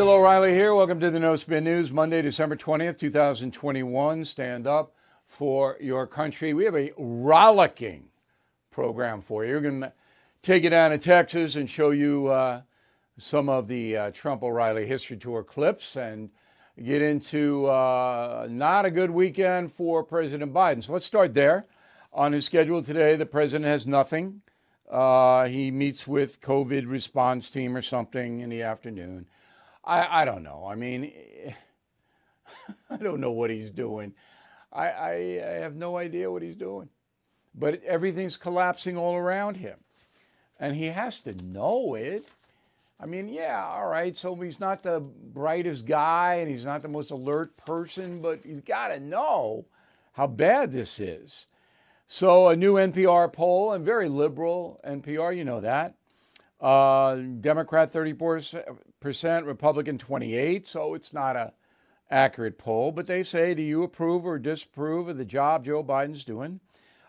Bill O'Reilly here. Welcome to the No Spin News, Monday, December 20th, 2021. Stand up for your country. We have a rollicking program for you. We're going to take you down to Texas and show you uh, some of the uh, Trump O'Reilly History Tour clips and get into uh, not a good weekend for President Biden. So let's start there. On his schedule today, the president has nothing. Uh, he meets with COVID response team or something in the afternoon. I, I don't know. I mean, I don't know what he's doing. I, I, I have no idea what he's doing. But everything's collapsing all around him. And he has to know it. I mean, yeah, all right. So he's not the brightest guy and he's not the most alert person, but he's got to know how bad this is. So, a new NPR poll, and very liberal NPR, you know that. Uh, Democrat 34%, Republican 28, so it's not a accurate poll, but they say, do you approve or disapprove of the job Joe Biden's doing?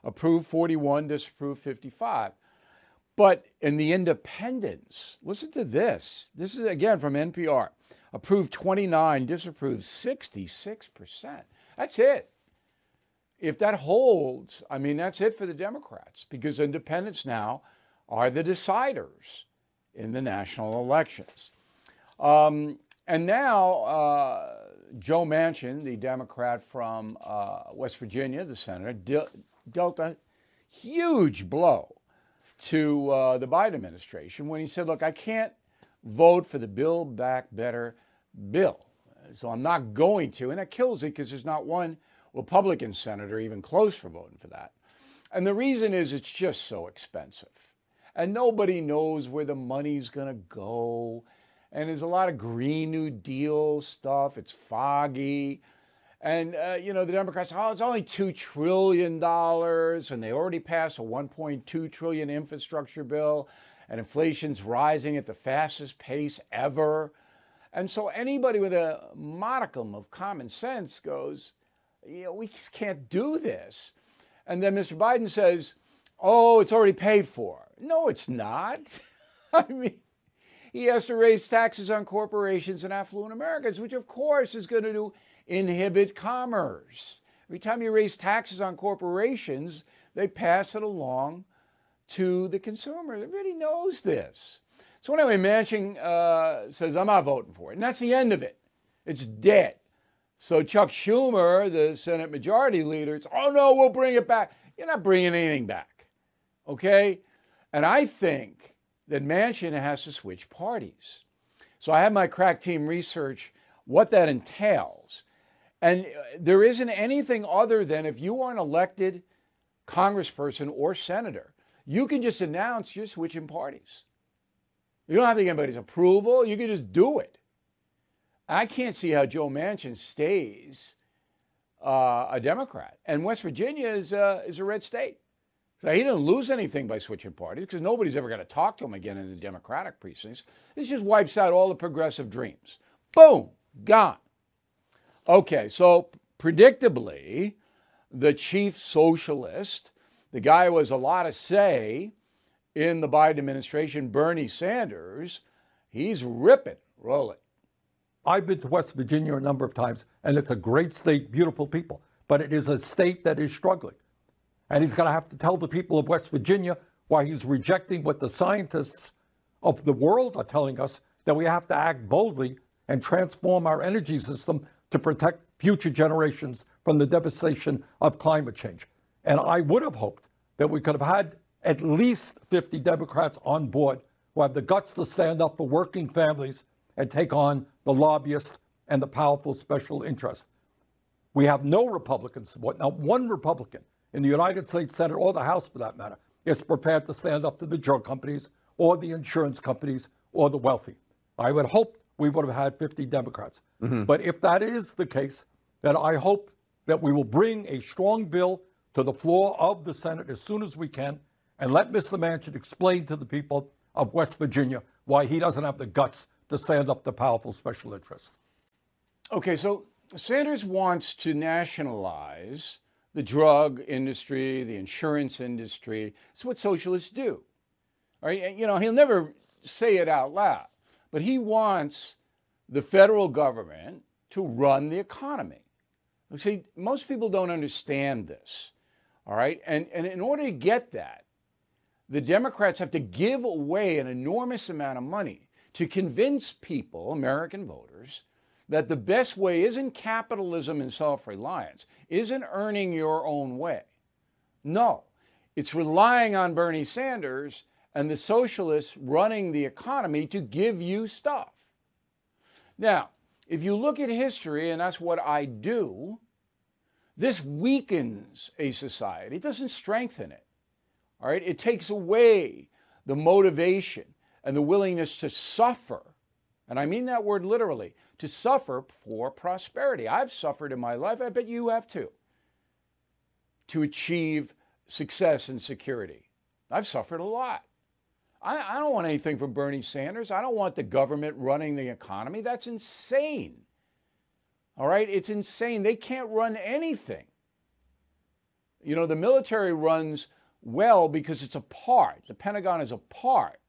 Approve 41, disapprove 55. But in the independents, listen to this. This is again from NPR. Approve 29, disapprove 66%. That's it. If that holds, I mean, that's it for the Democrats because independents now are the deciders in the national elections. Um, and now, uh, Joe Manchin, the Democrat from uh, West Virginia, the senator, de- dealt a huge blow to uh, the Biden administration when he said, Look, I can't vote for the Build Back Better bill. So I'm not going to. And that kills it because there's not one Republican senator even close for voting for that. And the reason is it's just so expensive and nobody knows where the money's going to go. And there's a lot of Green New Deal stuff. It's foggy. And, uh, you know, the Democrats, oh, it's only $2 trillion. And they already passed a 1.2 trillion infrastructure bill. And inflation's rising at the fastest pace ever. And so anybody with a modicum of common sense goes, you know, we just can't do this. And then Mr. Biden says, oh, it's already paid for. No, it's not. I mean, he has to raise taxes on corporations and affluent Americans, which of course is going to inhibit commerce. Every time you raise taxes on corporations, they pass it along to the consumer. Everybody knows this. So anyway, Manchin uh, says, I'm not voting for it. And that's the end of it. It's dead. So Chuck Schumer, the Senate Majority Leader, it's, oh no, we'll bring it back. You're not bringing anything back. Okay? And I think that Manchin has to switch parties. So I have my crack team research what that entails. And uh, there isn't anything other than if you are an elected congressperson or senator, you can just announce you're switching parties. You don't have to get anybody's approval. You can just do it. I can't see how Joe Manchin stays uh, a Democrat. And West Virginia is, uh, is a red state. So he didn't lose anything by switching parties because nobody's ever going to talk to him again in the Democratic precincts. This just wipes out all the progressive dreams. Boom, gone. Okay, so predictably, the chief socialist, the guy who has a lot of say in the Biden administration, Bernie Sanders, he's ripping. Roll it. I've been to West Virginia a number of times, and it's a great state, beautiful people, but it is a state that is struggling. And he's going to have to tell the people of West Virginia why he's rejecting what the scientists of the world are telling us that we have to act boldly and transform our energy system to protect future generations from the devastation of climate change. And I would have hoped that we could have had at least 50 Democrats on board who have the guts to stand up for working families and take on the lobbyists and the powerful special interests. We have no Republican support, not one Republican in the United States Senate or the House for that matter is prepared to stand up to the drug companies or the insurance companies or the wealthy. I would hope we would have had 50 Democrats. Mm-hmm. But if that is the case, then I hope that we will bring a strong bill to the floor of the Senate as soon as we can and let Mr. Manchin explain to the people of West Virginia why he doesn't have the guts to stand up to powerful special interests. Okay, so Sanders wants to nationalize the drug industry, the insurance industry. It's what socialists do. All right? You know, he'll never say it out loud, but he wants the federal government to run the economy. See, most people don't understand this. All right. And, and in order to get that, the Democrats have to give away an enormous amount of money to convince people, American voters, that the best way isn't capitalism and self reliance, isn't earning your own way. No, it's relying on Bernie Sanders and the socialists running the economy to give you stuff. Now, if you look at history, and that's what I do, this weakens a society, it doesn't strengthen it. All right, it takes away the motivation and the willingness to suffer. And I mean that word literally to suffer for prosperity. I've suffered in my life, I bet you have too, to achieve success and security. I've suffered a lot. I, I, don't want anything from Bernie Sanders. I don't want the government running the economy. That's insane. All right? It's insane. They can't run anything. You know, the military runs well because it's a part, the Pentagon is a part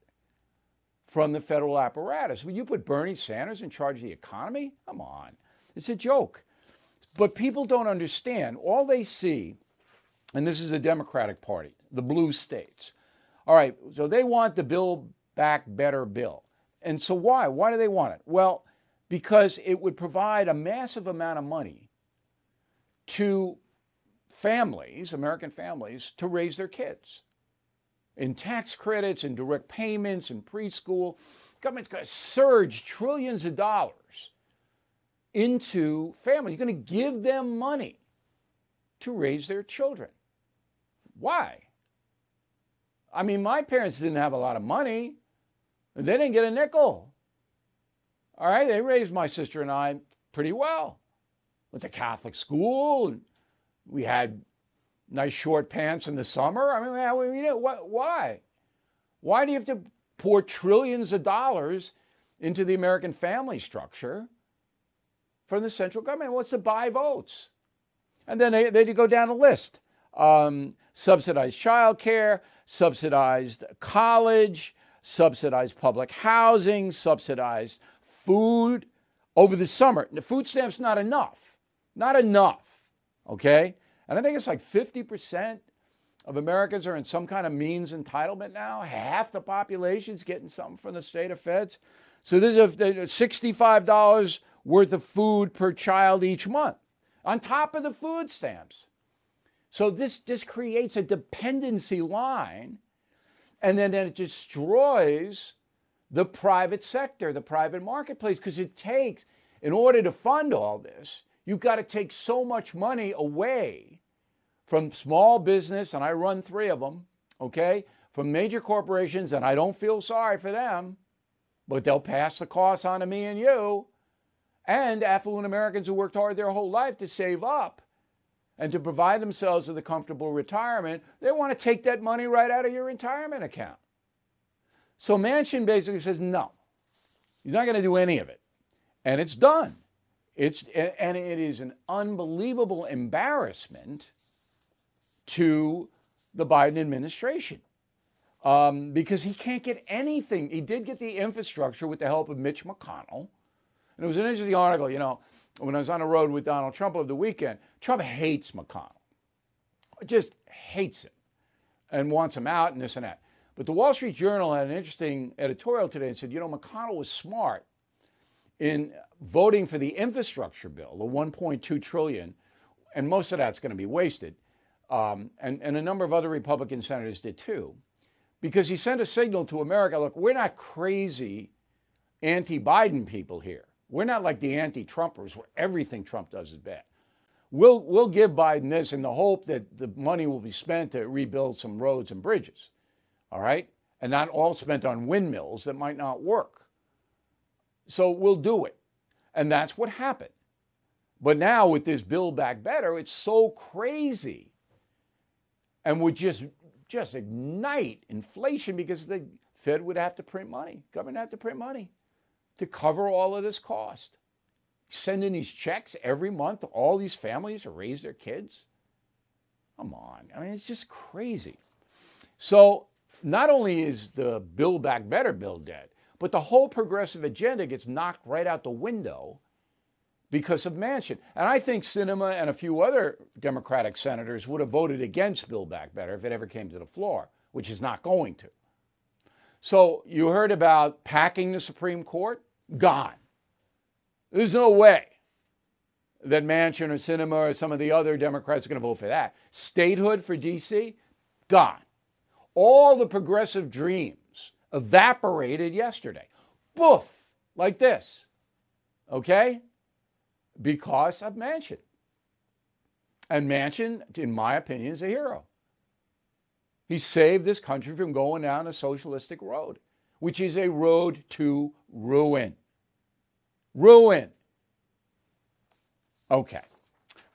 from the federal apparatus. Will you put Bernie Sanders in charge of the economy? Come on. It's a joke. But people don't understand. All they see, and this is the Democratic Party, the blue states. All right, so they want the Build Back Better bill. And so why? Why do they want it? Well, because it would provide a massive amount of money to families, American families, to raise their kids. In tax credits and direct payments and preschool, government's going to surge trillions of dollars into families. You're going to give them money to raise their children. Why? I mean, my parents didn't have a lot of money. They didn't get a nickel. All right, they raised my sister and I pretty well. Went to Catholic school, and we had nice short pants in the summer. I mean, you know, what, why? Why do you have to pour trillions of dollars into the American family structure from the central government? What's to buy votes? And then they, they go down a list um, subsidized child care, subsidized college, subsidized public housing, subsidized food over the summer. The food stamps not enough. Not enough. Okay? And I think it's like 50% of Americans are in some kind of means entitlement now. Half the population's getting something from the state of feds. So there's a $65 worth of food per child each month on top of the food stamps. So this, this creates a dependency line and then, then it destroys the private sector, the private marketplace, because it takes, in order to fund all this, you've got to take so much money away from small business, and I run three of them, okay, from major corporations, and I don't feel sorry for them, but they'll pass the costs on to me and you, and affluent Americans who worked hard their whole life to save up and to provide themselves with a comfortable retirement, they want to take that money right out of your retirement account. So Manchin basically says, no, he's not going to do any of it. And it's done. It's, and it is an unbelievable embarrassment to the Biden administration um, because he can't get anything. He did get the infrastructure with the help of Mitch McConnell. And it was an interesting article, you know, when I was on the road with Donald Trump over the weekend. Trump hates McConnell, just hates him and wants him out and this and that. But the Wall Street Journal had an interesting editorial today and said, you know, McConnell was smart in voting for the infrastructure bill, the 1.2 trillion, and most of that's going to be wasted. Um, and, and a number of other Republican senators did too, because he sent a signal to America look, we're not crazy anti Biden people here. We're not like the anti Trumpers where everything Trump does is bad. We'll, we'll give Biden this in the hope that the money will be spent to rebuild some roads and bridges all right? And not all spent on windmills that might not work. So we'll do it. And that's what happened. But now with this Build Back Better, it's so crazy and would just just ignite inflation because the Fed would have to print money, government have to print money to cover all of this cost. Sending these checks every month all these families to raise their kids. Come on. I mean, it's just crazy. So not only is the Build Back Better bill dead, But the whole progressive agenda gets knocked right out the window because of Manchin. And I think Sinema and a few other Democratic senators would have voted against Build Back Better if it ever came to the floor, which is not going to. So you heard about packing the Supreme Court? Gone. There's no way that Manchin or Sinema or some of the other Democrats are going to vote for that. Statehood for D.C. Gone. All the progressive dreams evaporated yesterday. Boof, like this. Okay? Because of Manchin. And Manchin, in my opinion, is a hero. He saved this country from going down a socialistic road, which is a road to ruin. Ruin. Okay.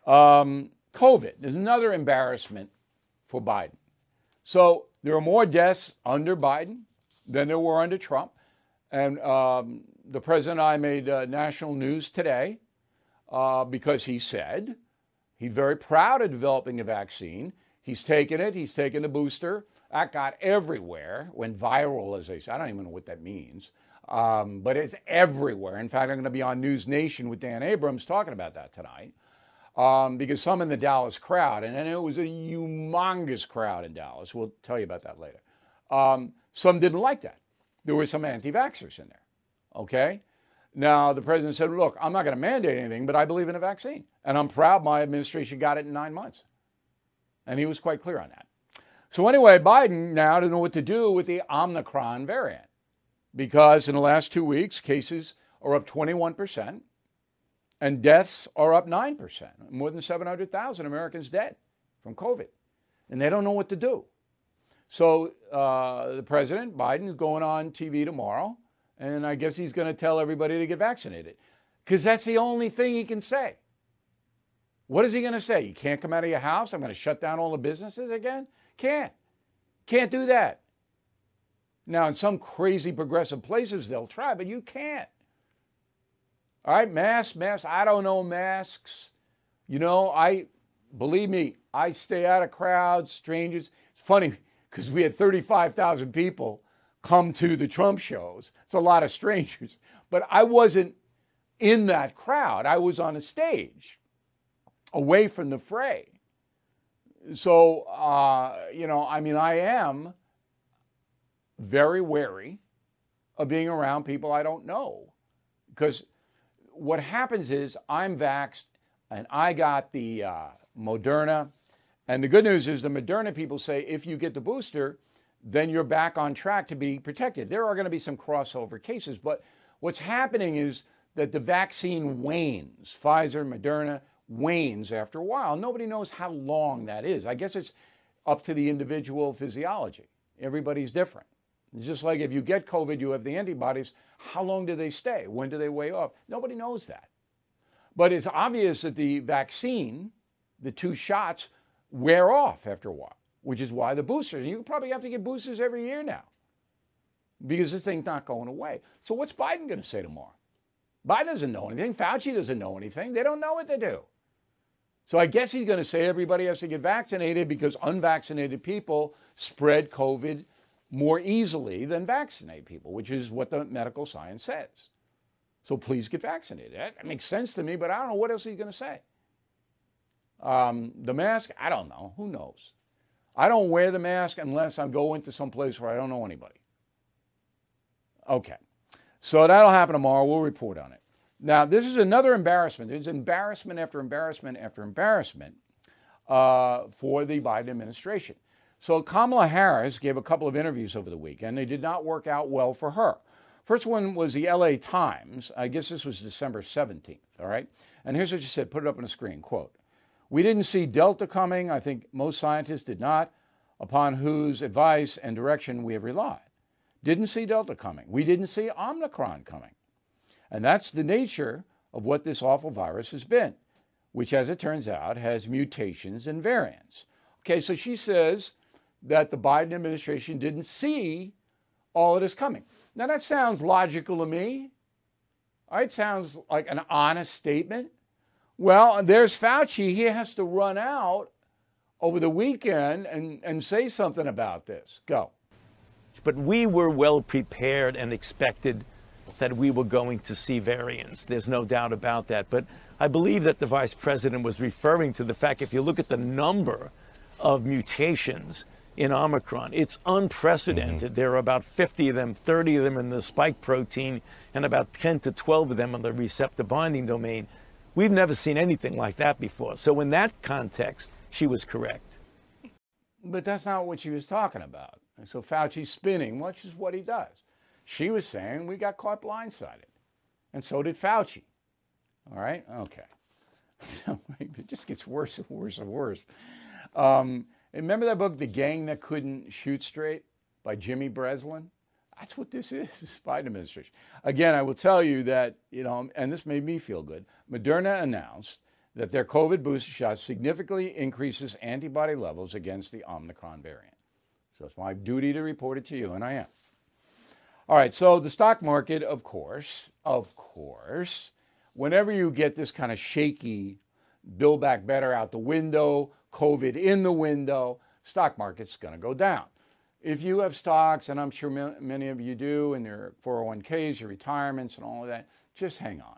Um, COVID is another embarrassment for Biden. So there are more deaths under Biden than there were under Trump. And um, the president and I made uh, national news today uh, because he said he's very proud of developing a vaccine. He's taken it, he's taken the booster. That got everywhere, went viral, as they say. I don't even know what that means. Um, but it's everywhere. In fact, I'm going to be on News Nation with Dan Abrams talking about that tonight. Um, because some in the Dallas crowd, and it was a humongous crowd in Dallas. We'll tell you about that later. Um, some didn't like that. There were some anti vaxxers in there. Okay? Now, the president said, Look, I'm not going to mandate anything, but I believe in a vaccine. And I'm proud my administration got it in nine months. And he was quite clear on that. So, anyway, Biden now doesn't know what to do with the Omicron variant because in the last two weeks, cases are up 21% and deaths are up 9%. More than 700,000 Americans dead from COVID. And they don't know what to do. So uh, the president, Biden, is going on TV tomorrow, and I guess he's going to tell everybody to get vaccinated because that's the only thing he can say. What is he going to say? You can't come out of your house? I'm going to shut down all the businesses again? Can't. Can't do that. Now, in some crazy progressive places, they'll try, but you can't. All right, masks, masks. I don't know masks. You know, I, believe me, I stay out of crowds, strangers. It's funny because we had 35,000 people come to the Trump shows. It's a lot of strangers. But I wasn't in that crowd, I was on a stage away from the fray. So, uh, you know, I mean, I am very wary of being around people I don't know. Because what happens is I'm vaxxed and I got the uh, Moderna. And the good news is the Moderna people say if you get the booster, then you're back on track to be protected. There are going to be some crossover cases, but what's happening is that the vaccine wanes. Pfizer, Moderna wanes after a while. Nobody knows how long that is. I guess it's up to the individual physiology. Everybody's different. It's just like if you get COVID, you have the antibodies. How long do they stay? When do they weigh off? Nobody knows that. But it's obvious that the vaccine, the two shots, wear off after a while, which is why the boosters, you probably have to get boosters every year now because this thing's not going away. So what's Biden going to say tomorrow? Biden doesn't know anything. Fauci doesn't know anything. They don't know what to do. So I guess he's going to say everybody has to get vaccinated because unvaccinated people spread COVID more easily than vaccinate people, which is what the medical science says. So please get vaccinated. That makes sense to me, but I don't know what else he's going to say. Um, the mask, I don't know. Who knows? I don't wear the mask unless I go into some place where I don't know anybody. Okay. So that'll happen tomorrow. We'll report on it. Now, this is another embarrassment. There's embarrassment after embarrassment after embarrassment uh, for the Biden administration. So Kamala Harris gave a couple of interviews over the weekend. They did not work out well for her. First one was the LA Times. I guess this was December 17th, all right? And here's what she said, put it up on the screen, quote, we didn't see Delta coming. I think most scientists did not, upon whose advice and direction we have relied. Didn't see Delta coming. We didn't see Omicron coming. And that's the nature of what this awful virus has been, which, as it turns out, has mutations and variants. Okay, so she says that the Biden administration didn't see all of this coming. Now, that sounds logical to me. All right, sounds like an honest statement. Well, there's Fauci. He has to run out over the weekend and, and say something about this. Go. But we were well prepared and expected that we were going to see variants. There's no doubt about that. But I believe that the vice president was referring to the fact if you look at the number of mutations in Omicron, it's unprecedented. Mm-hmm. There are about 50 of them, 30 of them in the spike protein, and about 10 to 12 of them in the receptor binding domain. We've never seen anything like that before. So, in that context, she was correct. But that's not what she was talking about. So Fauci's spinning, which is what he does. She was saying we got caught blindsided, and so did Fauci. All right, okay. So it just gets worse and worse and worse. Um, remember that book, The Gang That Couldn't Shoot Straight, by Jimmy Breslin? That's what this is, this Biden administration. Again, I will tell you that, you know, and this made me feel good. Moderna announced that their COVID booster shot significantly increases antibody levels against the Omicron variant. So it's my duty to report it to you, and I am. All right, so the stock market, of course, of course, whenever you get this kind of shaky build back better out the window, COVID in the window, stock market's going to go down. If you have stocks, and I'm sure many of you do, and your 401ks, your retirements, and all of that, just hang on.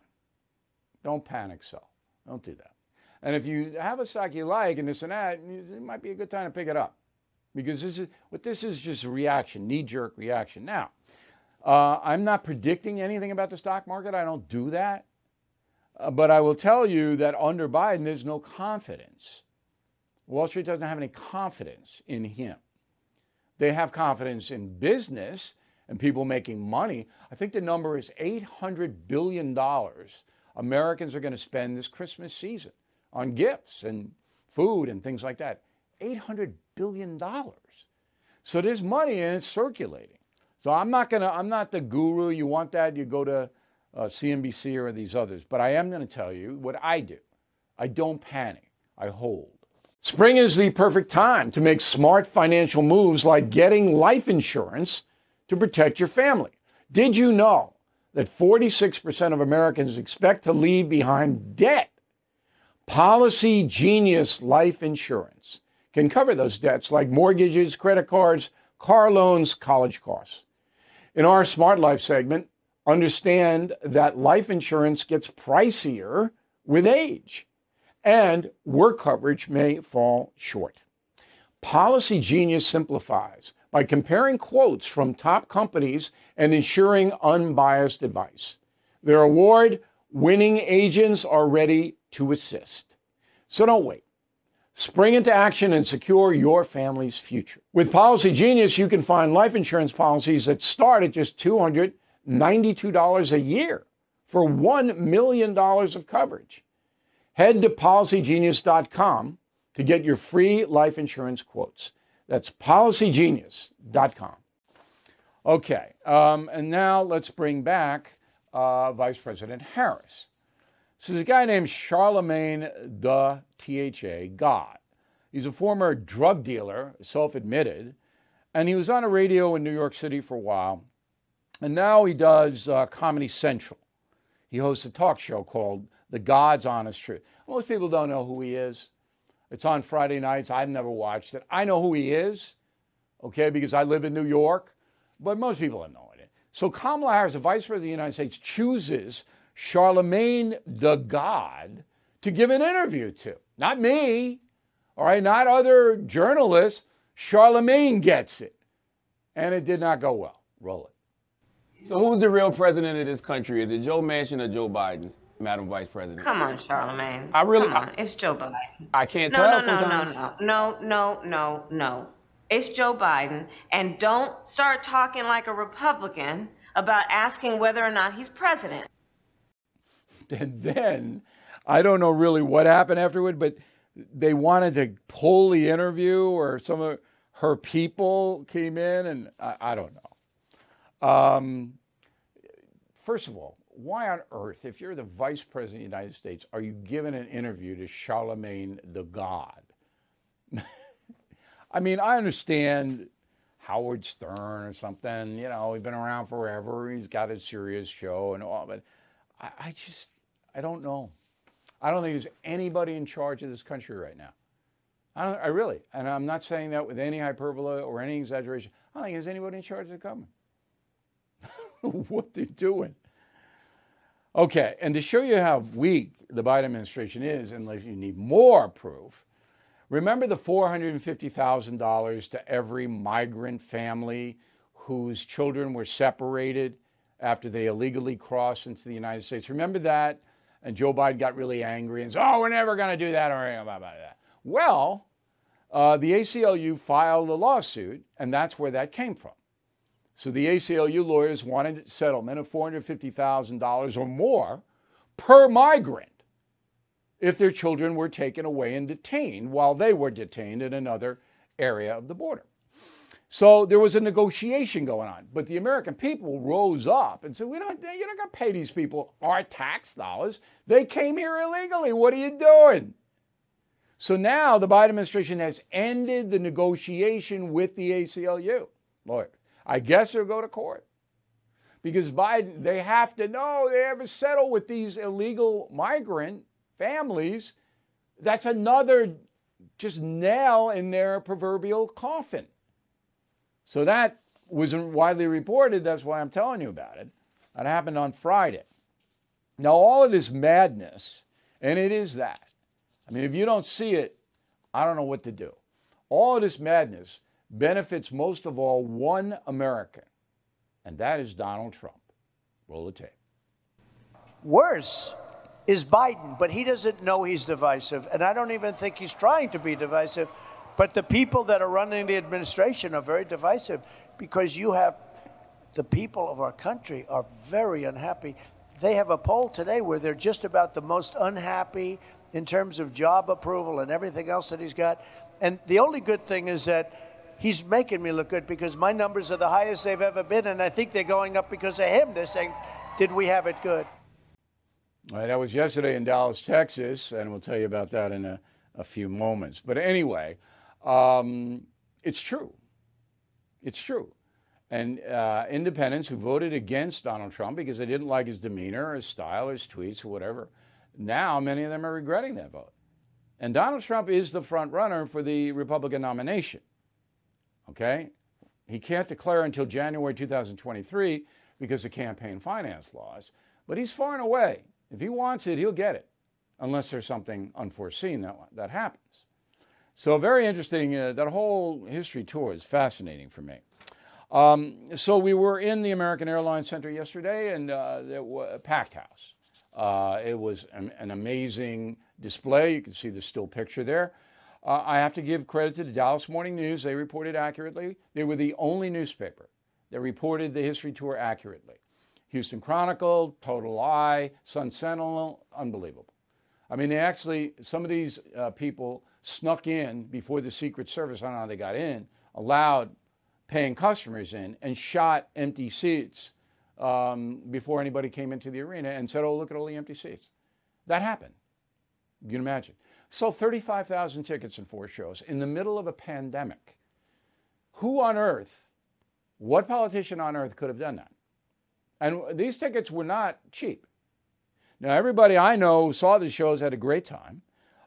Don't panic so. Don't do that. And if you have a stock you like and this and that, it might be a good time to pick it up because this is what this is just a reaction, knee jerk reaction. Now, uh, I'm not predicting anything about the stock market. I don't do that. Uh, but I will tell you that under Biden, there's no confidence. Wall Street doesn't have any confidence in him. They have confidence in business and people making money. I think the number is $800 billion Americans are going to spend this Christmas season on gifts and food and things like that. $800 billion. So there's money and it's circulating. So I'm not going to, I'm not the guru. You want that, you go to uh, CNBC or these others. But I am going to tell you what I do. I don't panic, I hold. Spring is the perfect time to make smart financial moves like getting life insurance to protect your family. Did you know that 46% of Americans expect to leave behind debt? Policy Genius Life Insurance can cover those debts like mortgages, credit cards, car loans, college costs. In our Smart Life segment, understand that life insurance gets pricier with age and work coverage may fall short. Policy Genius simplifies by comparing quotes from top companies and ensuring unbiased advice. Their award winning agents are ready to assist. So don't wait. Spring into action and secure your family's future. With Policy Genius, you can find life insurance policies that start at just $292 a year for $1 million of coverage. Head to policygenius.com to get your free life insurance quotes. That's policygenius.com. Okay, um, and now let's bring back uh, Vice President Harris. So there's a guy named Charlamagne the THA God. He's a former drug dealer, self admitted, and he was on a radio in New York City for a while. And now he does uh, Comedy Central. He hosts a talk show called The God's Honest Truth. Most people don't know who he is. It's on Friday nights. I've never watched it. I know who he is, okay, because I live in New York, but most people don't know it. So Kamala Harris, the Vice President of the United States, chooses Charlamagne the God to give an interview to. Not me, all right, not other journalists. Charlamagne gets it. And it did not go well. Roll it. So who's the real president of this country? Is it Joe Manchin or Joe Biden, Madam Vice President? Come on, Charlamagne. I really. I, it's Joe Biden. I can't no, tell no, no, sometimes. No, no, no, no, no, no. It's Joe Biden. And don't start talking like a Republican about asking whether or not he's president. And then I don't know really what happened afterward, but they wanted to pull the interview, or some of her people came in, and I, I don't know. Um, first of all, why on earth, if you're the vice president of the United States, are you giving an interview to Charlamagne the God? I mean, I understand Howard Stern or something, you know, he's been around forever, he's got a serious show and all, but I, I just, I don't know. I don't think there's anybody in charge of this country right now I, don't, I really, and I'm not saying that with any hyperbole or any exaggeration. I don't think there's anybody in charge of the government. what they're doing. Okay, and to show you how weak the Biden administration is, unless you need more proof, remember the $450,000 to every migrant family whose children were separated after they illegally crossed into the United States? Remember that? And Joe Biden got really angry and said, oh, we're never going to do that or anything about that. Well, uh, the ACLU filed a lawsuit, and that's where that came from. So the ACLU lawyers wanted a settlement of $450,000 or more per migrant if their children were taken away and detained while they were detained in another area of the border. So there was a negotiation going on, but the American people rose up and said, "We don't. You're not going to pay these people our tax dollars. They came here illegally. What are you doing?" So now the Biden administration has ended the negotiation with the ACLU lawyer. I guess they'll go to court because Biden, they have to know they ever settle with these illegal migrant families. That's another just nail in their proverbial coffin. So that wasn't widely reported. That's why I'm telling you about it. That happened on Friday. Now, all of this madness, and it is that. I mean, if you don't see it, I don't know what to do. All of this madness benefits most of all one American, and that is Donald Trump. Roll the tape. Worse is Biden, but he doesn't know he's divisive, and I don't even think he's trying to be divisive. But the people that are running the administration are very divisive because you have the people of our country are very unhappy. They have a poll today where they're just about the most unhappy in terms of job approval and everything else that he's got. And the only good thing is that he's making me look good because my numbers are the highest they've ever been, and I think they're going up because of him. They're saying, "Did we have it good?" All right, that was yesterday in Dallas, Texas, and we'll tell you about that in a, a few moments. But anyway, um, it's true. It's true. And uh, independents who voted against Donald Trump because they didn't like his demeanor, his style, his tweets, or whatever, now many of them are regretting that vote. And Donald Trump is the front runner for the Republican nomination. Okay? He can't declare until January 2023 because of campaign finance laws, but he's far and away. If he wants it, he'll get it, unless there's something unforeseen that, that happens. So, very interesting. Uh, that whole history tour is fascinating for me. Um, so, we were in the American Airlines Center yesterday and uh, it was a packed house. Uh, it was an, an amazing display. You can see the still picture there. Uh, I have to give credit to the Dallas Morning News. They reported accurately. They were the only newspaper that reported the history tour accurately. Houston Chronicle, Total Eye, Sun Sentinel, unbelievable. I mean, they actually, some of these uh, people snuck in before the Secret Service, I don't know how they got in, allowed paying customers in and shot empty seats um, before anybody came into the arena and said, oh, look at all the empty seats. That happened. You can imagine. Sold 35,000 tickets in four shows in the middle of a pandemic. Who on earth, what politician on earth could have done that? And these tickets were not cheap. Now, everybody I know saw the shows, had a great time.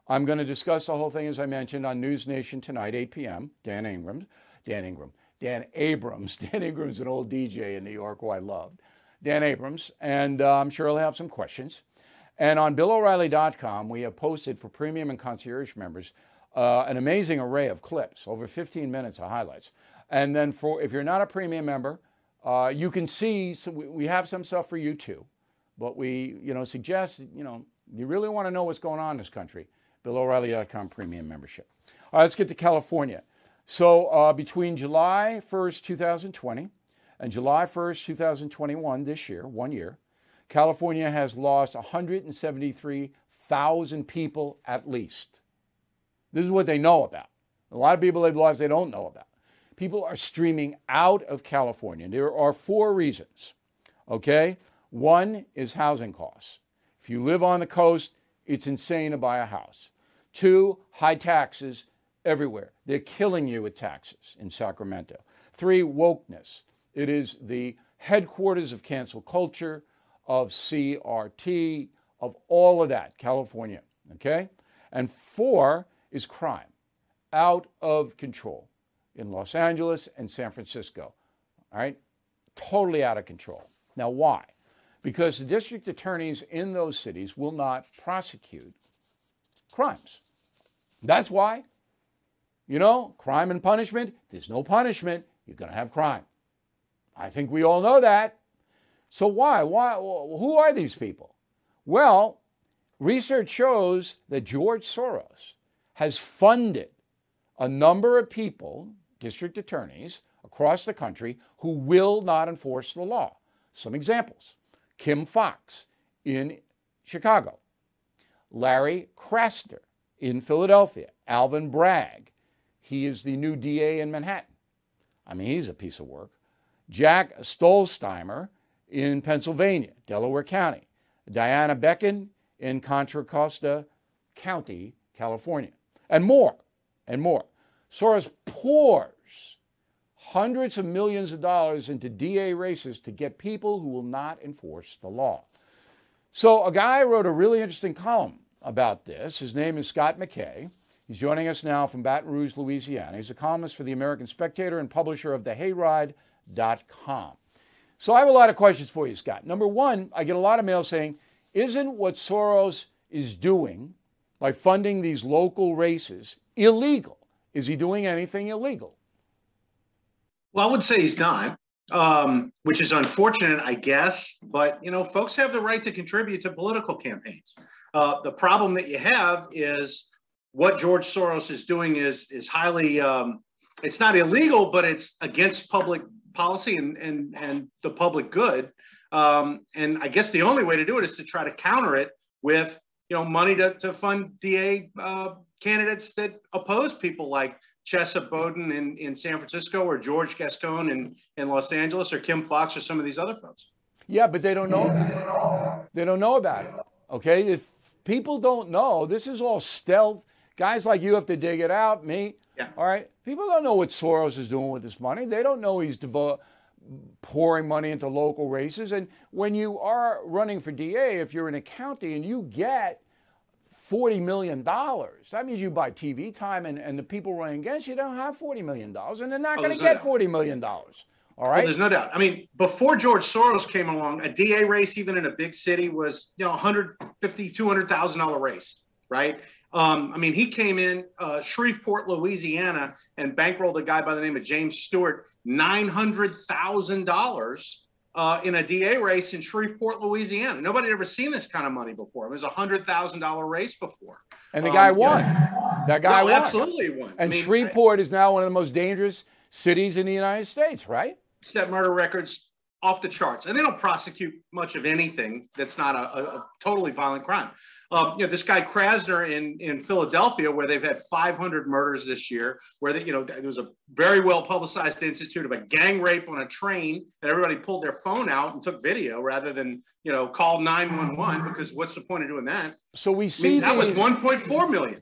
I'm going to discuss the whole thing, as I mentioned, on News Nation tonight, 8 p.m. Dan Ingram, Dan Ingram, Dan Abrams. Dan Abrams, an old DJ in New York who I loved. Dan Abrams, and uh, I'm sure he'll have some questions. And on BillO'Reilly.com, we have posted for premium and concierge members uh, an amazing array of clips, over 15 minutes of highlights. And then for if you're not a premium member, uh, you can see so we, we have some stuff for you too. But we, you know, suggest, you know, you really want to know what's going on in this country, BillO'Reilly.com premium membership. All right, let's get to California. So uh, between July 1st, 2020 and July 1st, 2021, this year, one year, California has lost 173,000 people at least. This is what they know about. A lot of people they've lost they don't know about. People are streaming out of California. There are four reasons. Okay? One is housing costs. If you live on the coast, it's insane to buy a house. Two, high taxes everywhere. They're killing you with taxes in Sacramento. Three, wokeness. It is the headquarters of cancel culture of CRT, of all of that, California. Okay? And four is crime. out of control in Los Angeles and San Francisco. All right? Totally out of control. Now, why? Because the district attorneys in those cities will not prosecute crimes. That's why. You know, crime and punishment, there's no punishment, you're going to have crime. I think we all know that. So why? Why who are these people? Well, research shows that George Soros has funded a number of people, district attorneys across the country who will not enforce the law. Some examples. Kim Foxx in Chicago, Larry Krasner in Philadelphia, Alvin Bragg. He is the new DA in Manhattan. I mean, he's a piece of work. Jack Stollsteimer in Pennsylvania, Delaware County. Diana Becton in Contra Costa County, California. And more, and more. Soros pours hundreds of millions of dollars into DA races to get people who will not enforce the law. So, a guy wrote a really interesting column about this. His name is Scott McKay. He's joining us now from Baton Rouge, Louisiana. He's a columnist for the American Spectator and publisher of thehayride.com. So, I have a lot of questions for you, Scott. Number one, I get a lot of mail saying, isn't what Soros is doing by funding these local races illegal? Is he doing anything illegal? Well, I would say he's not, um, which is unfortunate, I guess. But you know, folks have the right to contribute to political campaigns. Uh, the problem that you have is what George Soros is doing is is highly. Um, it's not illegal, but it's against public policy and and and the public good. Um, and I guess the only way to do it is to try to counter it with you know money to, to fund DA uh, candidates that oppose people like Chesa Boudin in, in San Francisco or George Gascon in, in Los Angeles or Kim Foxx or some of these other folks. Yeah, but they don't know about it. They don't know about it. Okay? If people don't know, this is all stealth. Guys like you have to dig it out, me. Yeah. All right? People don't know what Soros is doing with this money. They don't know he's devo- pouring money into local races. And when you are running for DA, if you're in a county and you get $40 million. That means you buy TV time, and, and the people running against you don't have $40 million, and they're not oh, going to get $40 million. All oh, right. Well, there's no doubt. I mean, before George Soros came along, a DA race, even in a big city, was you know 150, 200 thousand dollar race, right? Um, I mean, he came in uh, Shreveport, Louisiana, and bankrolled a guy by the name of James Stewart nine hundred thousand dollars uh, in a DA race in Shreveport, Louisiana. Nobody had ever seen this kind of money before. It was a hundred thousand dollar race before, and the guy um, won. That guy no, won. Absolutely won. And I mean, Shreveport I, is now one of the most dangerous cities in the United States, right? Set murder records off the charts, and they don't prosecute much of anything that's not a, a, a totally violent crime. Um, you know, this guy Krasner in in Philadelphia, where they've had 500 murders this year, where they, you know there was a very well publicized institute of a gang rape on a train, and everybody pulled their phone out and took video rather than you know call 911 because what's the point of doing that? So we see I mean, that was 1.4 million.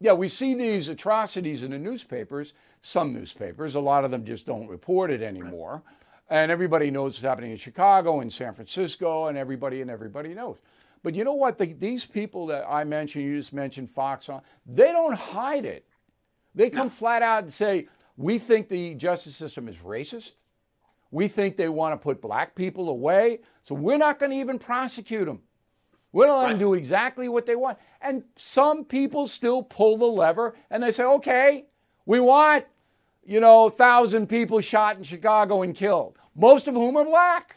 Yeah, we see these atrocities in the newspapers. Some newspapers, a lot of them just don't report it anymore. Right. And everybody knows what's happening in Chicago and San Francisco, and everybody and everybody knows. But you know what? The, these people that I mentioned, you just mentioned Fox on, they don't hide it. They come no. flat out and say, we think the justice system is racist. We think they want to put black people away. So we're not going to even prosecute them. We're going to let them do exactly what they want. And some people still pull the lever and they say, okay, we want you know, thousand people shot in Chicago and killed, most of whom are black.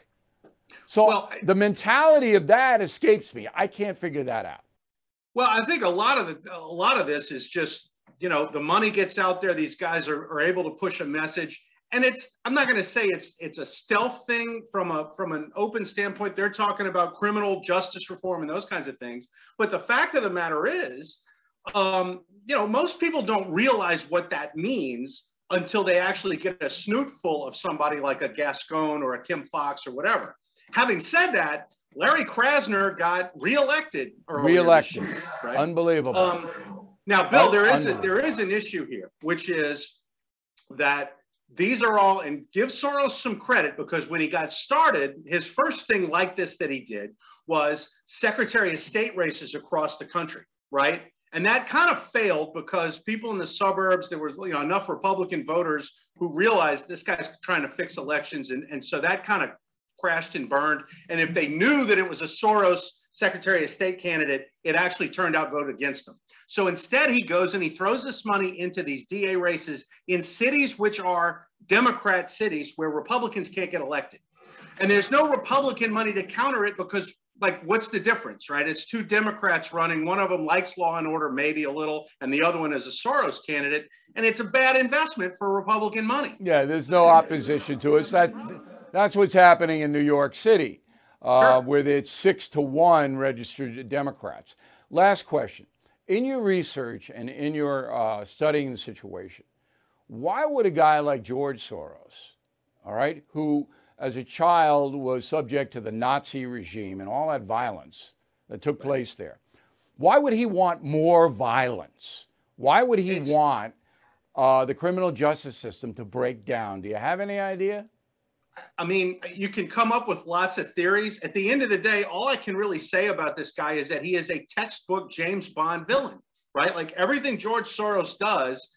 So well, the mentality of that escapes me. I can't figure that out. Well, I think a lot of the, a lot of this is just you know the money gets out there. These guys are, are able to push a message, and it's I'm not going to say it's it's a stealth thing from a from an open standpoint. They're talking about criminal justice reform and those kinds of things. But the fact of the matter is, um, you know, most people don't realize what that means until they actually get a snoot full of somebody like a Gascon or a Kim Foxx or whatever. Having said that, Larry Krasner got reelected. Reelected, year, right? Unbelievable. Um, now, Bill, there is a, there is an issue here, which is that these are all, and give Soros some credit because when he got started, his first thing like this that he did was Secretary of State races across the country, right? And that kind of failed because people in the suburbs, there was you know enough Republican voters who realized this guy's trying to fix elections. And, and so that kind of crashed and burned. And if they knew that it was a Soros Secretary of State candidate, it actually turned out vote against him. So instead, he goes and he throws this money into these DA races in cities which are Democrat cities where Republicans can't get elected. And there's no Republican money to counter it because like what's the difference right it's two democrats running one of them likes law and order maybe a little and the other one is a soros candidate and it's a bad investment for republican money Yeah, there's no opposition to it. That, that's what's happening in New York City, uh, Sure. where it's six to one registered Democrats. Last question. In your research and in your uh, studying the situation, why would a guy like George Soros, all right, who as a child was subject to the Nazi regime and all that violence that took place there, why would he want more violence? Why would he It's- want uh, the criminal justice system to break down? Do you have any idea? I mean, you can come up with lots of theories. At the end of the day, all I can really say about this guy is that he is a textbook James Bond villain, right? Like everything George Soros does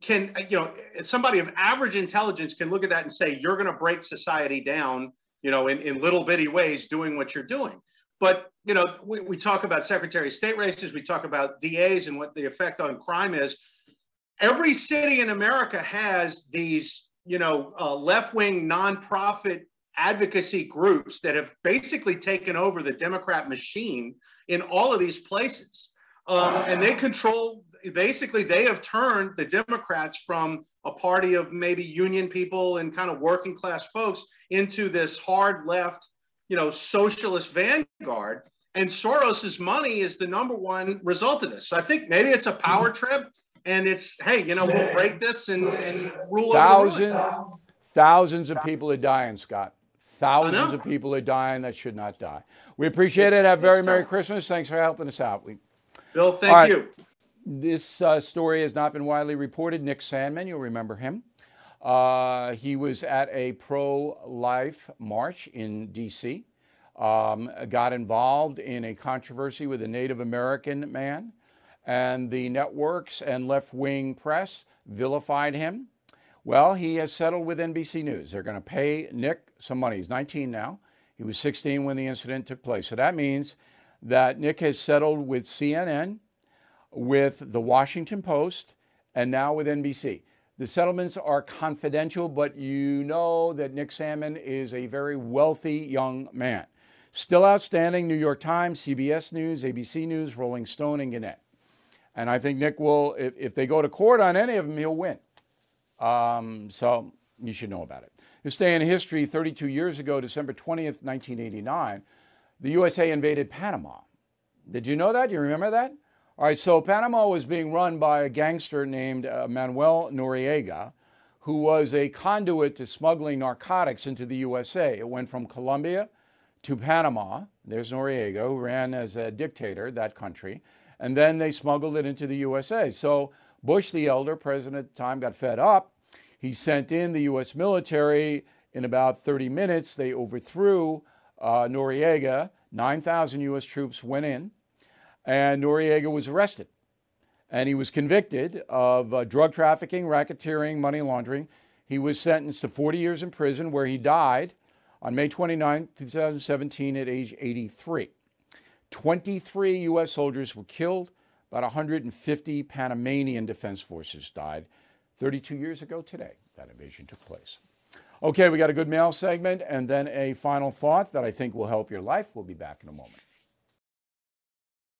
can, you know, somebody of average intelligence can look at that and say, you're going to break society down, you know, in, in little bitty ways doing what you're doing. But, you know, we, we talk about Secretary of State races, we talk about DAs and what the effect on crime is. Every city in America has these you know, uh, left-wing nonprofit advocacy groups that have basically taken over the Democrat machine in all of these places, um, and they control. Basically, they have turned the Democrats from a party of maybe union people and kind of working class folks into this hard left, you know, socialist vanguard. And Soros's money is the number one result of this. So I think maybe it's a power mm-hmm. trip and it's hey, you know, we'll break this and, and rule over the Thousands, thousands of people are dying, Scott. Thousands of people are dying that should not die. We appreciate it. Have a very it's Merry. Christmas. Thanks for helping us out. We, Bill, thank All right. you. This uh, story has not been widely reported. Nick Sandmann, you'll remember him. Uh, he was at a pro life march in D.C., um, got involved in a controversy with a Native American man, and the networks and left wing press vilified him. Well, he has settled with NBC News. They're going to pay Nick some money. He's 19 now. He was 16 when the incident took place. So that means that Nick has settled with CNN, with the Washington Post, and now with NBC. The settlements are confidential, but you know that Nick Sandmann is a very wealthy young man. Still outstanding New York Times, CBS News, ABC News, Rolling Stone, and Gannett. And I think Nick will, if, if they go to court on any of them, he'll win. Um, so you should know about it. This day in history, 32 years ago, December 20th, 1989, the USA invaded Panama. Did you know that? Do you remember that? All right, so Panama was being run by a gangster named uh, Manuel Noriega, who was a conduit to smuggling narcotics into the USA. It went from Colombia to Panama. There's Noriega, who ran as a dictator, that country. And then they smuggled it into the USA. So Bush, the elder president at the time, got fed up. He sent in the U.S. military. In about 30 minutes, they overthrew uh, Noriega. 9,000 U.S. troops went in, and Noriega was arrested. And he was convicted of uh, drug trafficking, racketeering, money laundering. He was sentenced to 40 years in prison, where he died on May 29, 2017, at age 83. 23 U.S. soldiers were killed. About 150 Panamanian Defense Forces died 32 years ago today. That invasion took place. Okay, we got a good mail segment and then a final thought that I think will help your life. We'll be back in a moment.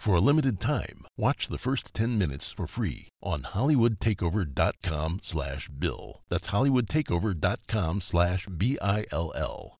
For a limited time, watch the first 10 minutes for free on hollywoodtakeover.com slash bill. That's hollywoodtakeover.com slash B-I-L-L.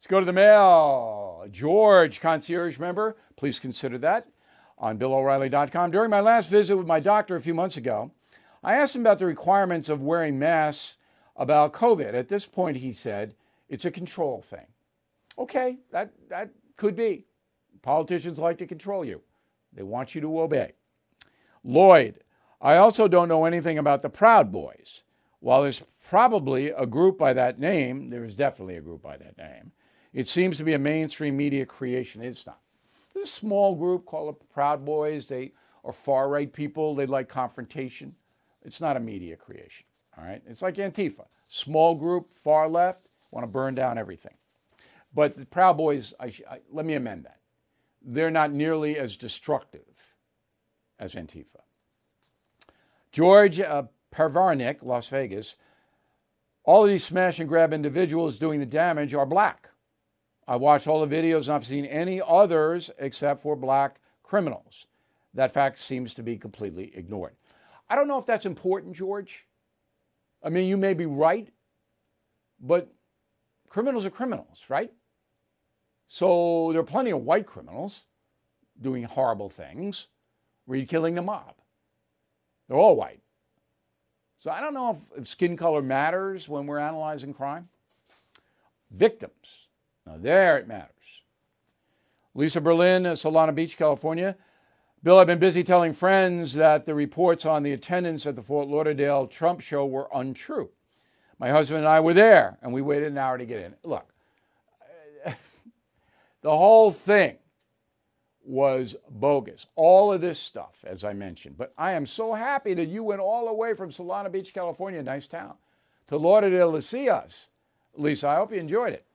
Let's go to the mail. George, concierge member, please consider that on BillO'Reilly.com. During my last visit with my doctor a few months ago, I asked him about the requirements of wearing masks about COVID. At this point, he said, it's a control thing. Okay, that, that could be. Politicians like to control you, they want you to obey. Lloyd, I also don't know anything about the Proud Boys. While there's probably a group by that name, there is definitely a group by that name. It seems to be a mainstream media creation. It's not. There's a small group called the Proud Boys. They are far right people. They like confrontation. It's not a media creation. All right. It's like Antifa. Small group, far left, want to burn down everything. But the Proud Boys, I, I, let me amend that. They're not nearly as destructive as Antifa. George uh, Pervarnik, Las Vegas. All of these smash and grab individuals doing the damage are black. I watched all the videos and I've seen any others except for black criminals. That fact seems to be completely ignored. I don't know if that's important, George. I mean, you may be right, but criminals are criminals, right? So there are plenty of white criminals doing horrible things. Read Killing the Mob. They're all white. So I don't know if, if skin color matters when we're analyzing crime. Victims. Now, there it matters. Lisa Berlin, Solana Beach, California. Bill, I've been busy telling friends that the reports on the attendance at the Fort Lauderdale Trump show were untrue. My husband and I were there, and we waited an hour to get in. Look, the whole thing was bogus. All of this stuff, as I mentioned. But I am so happy that you went all the way from Solana Beach, California, nice town, to Lauderdale to see us. Lisa, I hope you enjoyed it.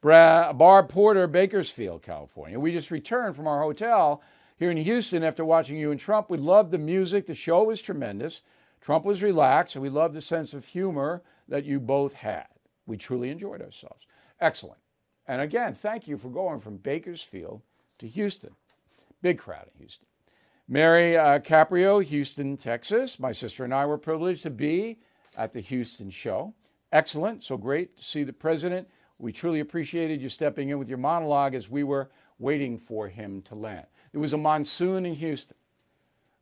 Barb Porter, Bakersfield, California. We just returned from our hotel here in Houston after watching you and Trump. We loved the music. The show was tremendous. Trump was relaxed, and we loved the sense of humor that you both had. We truly enjoyed ourselves. Excellent. And again, thank you for going from Bakersfield to Houston. Big crowd in Houston. Mary uh, Caprio, Houston, Texas. My sister and I were privileged to be at the Houston show. Excellent. So great to see the president. We truly appreciated you stepping in with your monologue as we were waiting for him to land. It was a monsoon in Houston.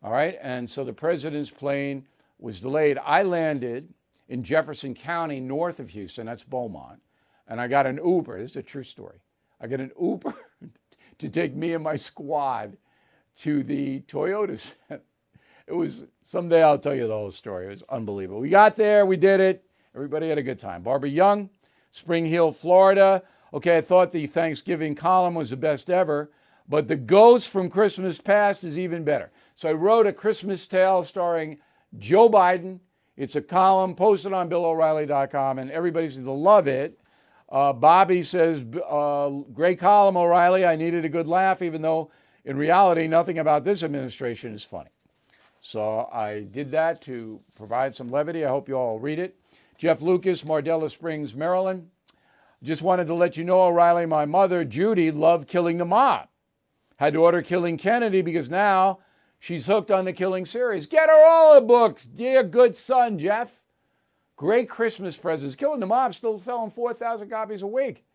All right. And so the president's plane was delayed. I landed in Jefferson County, north of Houston. That's Beaumont. And I got an Uber. This is a true story. I got an Uber to take me and my squad to the Toyota Center. It was someday I'll tell you the whole story. It was unbelievable. We got there, we did it. Everybody had a good time. Barbara Young, Spring Hill, Florida. Okay, I thought the Thanksgiving column was the best ever, but the ghost from Christmas past is even better. So I wrote a Christmas tale starring Joe Biden. It's a column posted on BillO'Reilly.com, and everybody seems to love it. Uh, Bobby says, uh, Great column, O'Reilly. I needed a good laugh, even though in reality, nothing about this administration is funny. So I did that to provide some levity. I hope you all read it. Jeff Lucas, Mardela Springs, Maryland. Just wanted to let you know, O'Reilly, my mother, Judy, loved killing the mob. Had to order Killing Kennedy because now she's hooked on the Killing series. Get her all the books, dear good son, Jeff. Great Christmas presents. Killing the Mob still selling 4,000 copies a week.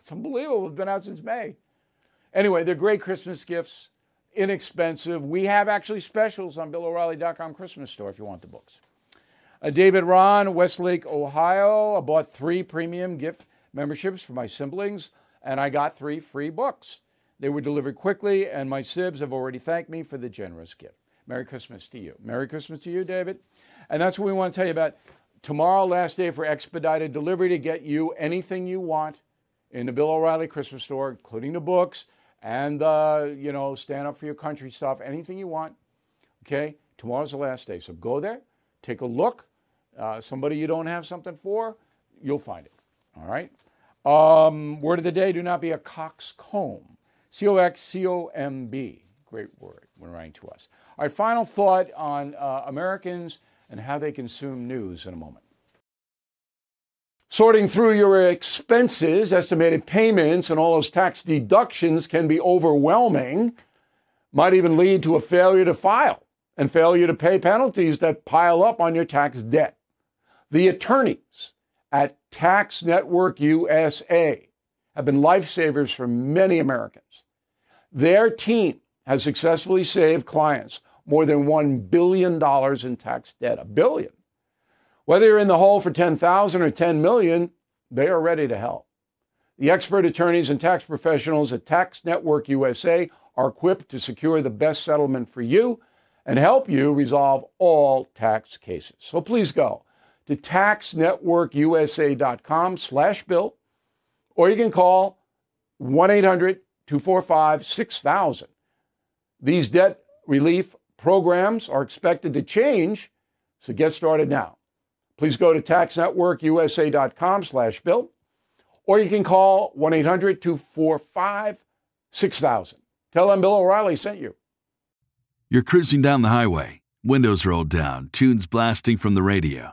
It's unbelievable. It's been out since May. Anyway, they're great Christmas gifts, inexpensive. We have actually specials on BillO'Reilly.com Christmas store if you want the books. Uh, David Ron, Westlake, Ohio. I bought three premium gift memberships for my siblings, and I got three free books. They were delivered quickly, and my sibs have already thanked me for the generous gift. Merry Christmas to you. Merry Christmas to you, David. And that's what we want to tell you about. Tomorrow, last day for expedited delivery to get you anything you want in the Bill O'Reilly Christmas store, including the books and, uh, you know, stand up for your country stuff, anything you want. Okay? Tomorrow's the last day. So go there, take a look. Uh, somebody you don't have something for, you'll find it. All right? Um, word of the day do not be a coxcomb. C O X C O M B. Great word when writing to us. Our final thought on uh, Americans and how they consume news in a moment. Sorting through your expenses, estimated payments, and all those tax deductions can be overwhelming, might even lead to a failure to file and failure to pay penalties that pile up on your tax debt. The attorneys at Tax Network USA have been lifesavers for many Americans. Their team has successfully saved clients more than $1 billion in tax debt. A billion. Whether you're in the hole for 10,000 or 10 million, they are ready to help. The expert attorneys and tax professionals at Tax Network USA are equipped to secure the best settlement for you and help you resolve all tax cases. So please go to taxnetworkusa.com slash bill, or you can call 1-800-245-6000. These debt relief programs are expected to change, so get started now. Please go to taxnetworkusa.com slash bill, or you can call 1-800-245-6000. Tell them Bill O'Reilly sent you. You're cruising down the highway, windows rolled down, tunes blasting from the radio.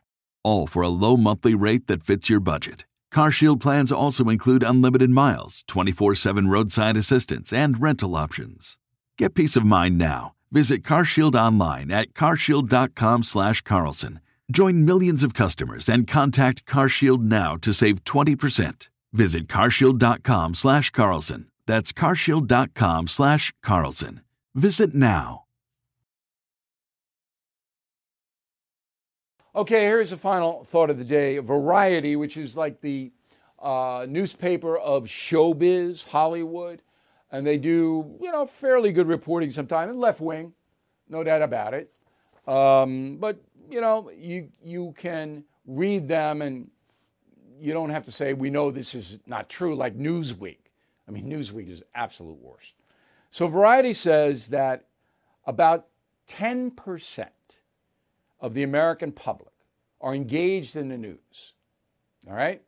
all for a low monthly rate that fits your budget. CarShield plans also include unlimited miles, 24/7 roadside assistance, and rental options. Get peace of mind now. Visit CarShield online at carshield.com slash Carlson. Join millions of customers and contact CarShield now to save 20%. Visit carshield.com slash Carlson. That's carshield.com slash Carlson. Visit now. Okay, here's a final thought of the day. Variety, which is like the uh, newspaper of showbiz, Hollywood, and they do, you know, fairly good reporting sometimes, left wing, no doubt about it. Um, but, you know, you, you can read them and you don't have to say, we know this is not true, like Newsweek. I mean, Newsweek is absolute worst. So Variety says that about 10% of the American public are engaged in the news. All right?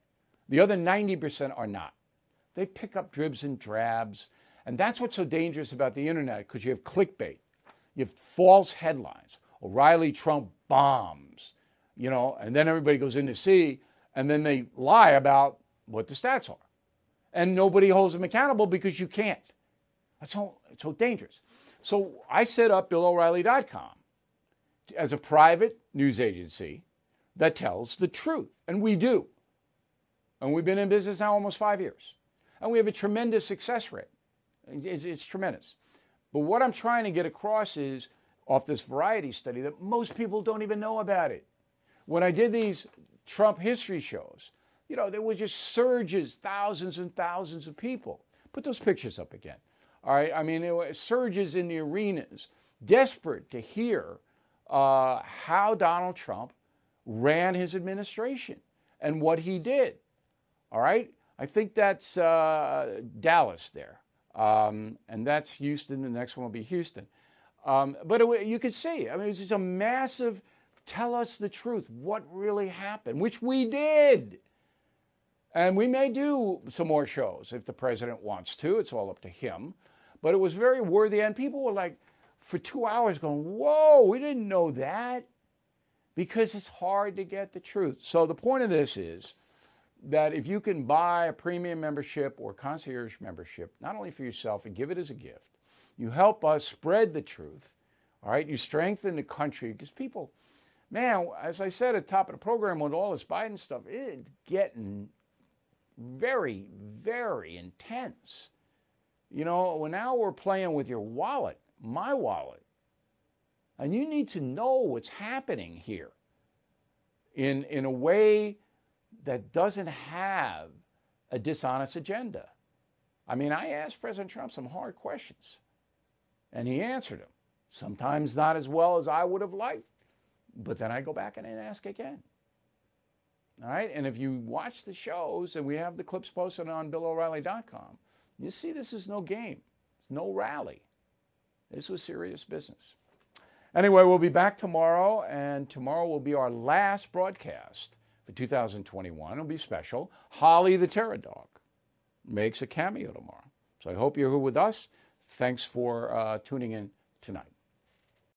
The other 90% are not. They pick up dribs and drabs. And that's what's so dangerous about the internet because you have clickbait, you have false headlines. O'Reilly Trump bombs, you know, and then everybody goes in to see, and then they lie about what the stats are. And nobody holds them accountable because you can't. That's so, it's so dangerous. So I set up BillO'Reilly.com as a private news agency that tells the truth. And we do. And we've been in business now almost five years. And we have a tremendous success rate. It's, it's, tremendous. But what I'm trying to get across is off this variety study that most people don't even know about it. When I did these Trump history shows, you know, there were just surges, thousands and thousands of people. Put those pictures up again. All right. I mean, there were surges in the arenas desperate to hear uh, how Donald Trump ran his administration and what he did. All right? I think that's uh, Dallas there. Um, and that's Houston. The next one will be Houston. Um, but it, you could see, I mean, it was just a massive tell us the truth, what really happened, which we did. And we may do some more shows if the president wants to. It's all up to him. But it was very worthy. And people were like, for two hours going, whoa, we didn't know that. Because it's hard to get the truth. So the point of this is that if you can buy a premium membership or concierge membership, not only for yourself and give it as a gift, you help us spread the truth. All right, you strengthen the country because people, man, as I said at the top of the program with all this Biden stuff, it's getting very, very intense. You know, well, now we're playing with your wallet, my wallet. And you need to know what's happening here in, in a way that doesn't have a dishonest agenda. I mean, I asked President Trump some hard questions, and he answered them. Sometimes not as well as I would have liked, but then I go back and I ask again. All right, and if you watch the shows, and we have the clips posted on BillO'Reilly.com, you see this is no game. It's no rally. This was serious business. Anyway, we'll be back tomorrow, and tomorrow will be our last broadcast for 2021. It'll be special. Holly the Terror Dog makes a cameo tomorrow. So I hope you're here with us. Thanks for uh, tuning in tonight.